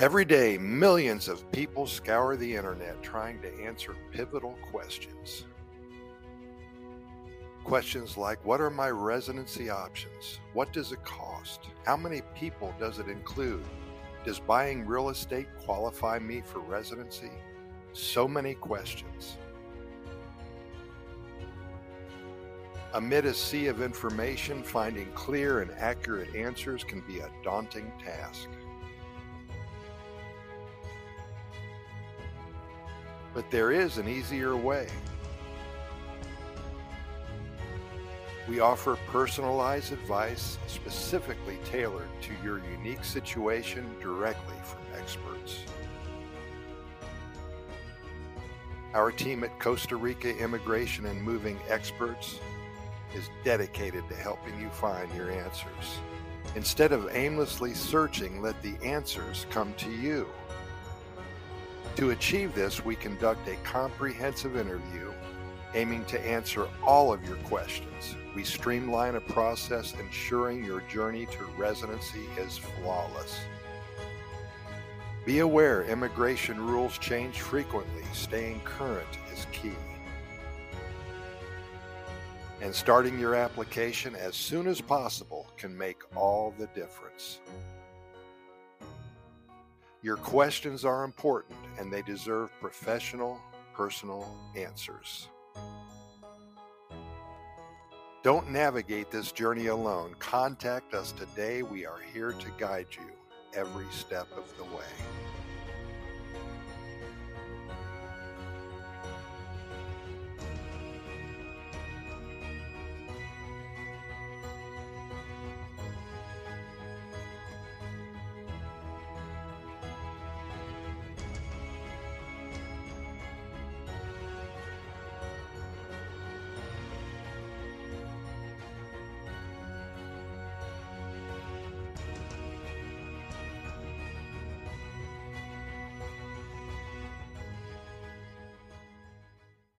Every day, millions of people scour the internet trying to answer pivotal questions. Questions like What are my residency options? What does it cost? How many people does it include? Does buying real estate qualify me for residency? So many questions. Amid a sea of information, finding clear and accurate answers can be a daunting task. But there is an easier way. We offer personalized advice specifically tailored to your unique situation directly from experts. Our team at Costa Rica Immigration and Moving Experts is dedicated to helping you find your answers. Instead of aimlessly searching, let the answers come to you. To achieve this, we conduct a comprehensive interview aiming to answer all of your questions. We streamline a process ensuring your journey to residency is flawless. Be aware immigration rules change frequently. Staying current is key. And starting your application as soon as possible can make all the difference. Your questions are important and they deserve professional, personal answers. Don't navigate this journey alone. Contact us today. We are here to guide you every step of the way.